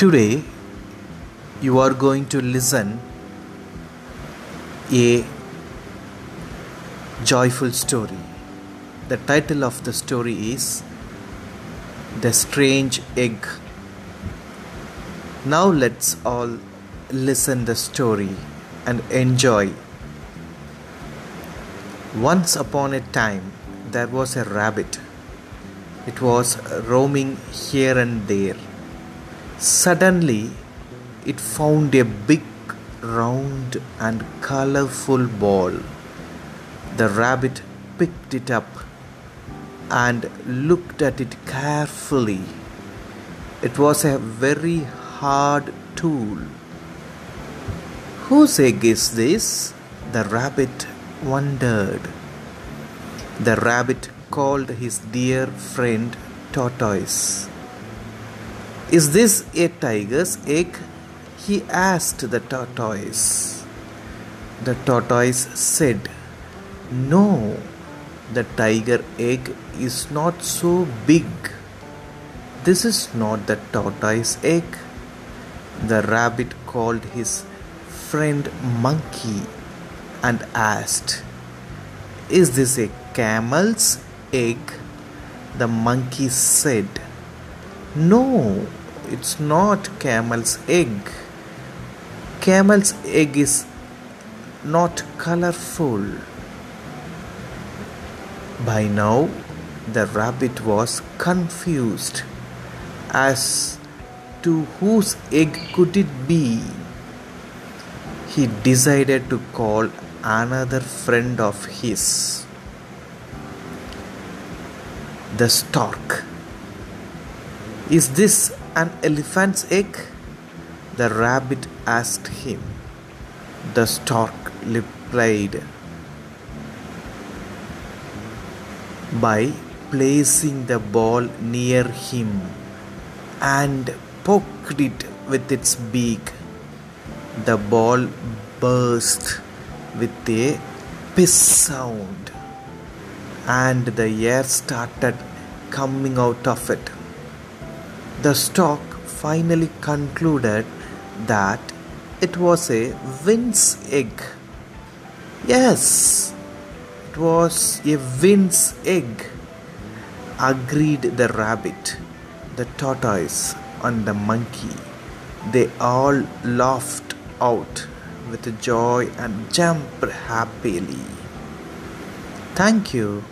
Today you are going to listen a joyful story. The title of the story is The Strange Egg. Now let's all listen the story and enjoy. Once upon a time there was a rabbit. It was roaming here and there. Suddenly it found a big round and colorful ball. The rabbit picked it up and looked at it carefully. It was a very hard tool. Whose egg is this? The rabbit wondered. The rabbit called his dear friend Tortoise. Is this a tiger's egg? he asked the tortoise. The tortoise said, No, the tiger egg is not so big. This is not the tortoise egg. The rabbit called his friend monkey and asked, Is this a camel's egg? The monkey said, No, it's not camel's egg. Camel's egg is not colorful. By now, the rabbit was confused as to whose egg could it be. He decided to call another friend of his, the stork. Is this an elephant's egg? The rabbit asked him. The stork replied by placing the ball near him and poked it with its beak. The ball burst with a piss sound and the air started coming out of it. The stock finally concluded that it was a wince egg. Yes, it was a wince egg, agreed the rabbit, the tortoise, and the monkey. They all laughed out with joy and jumped happily. Thank you.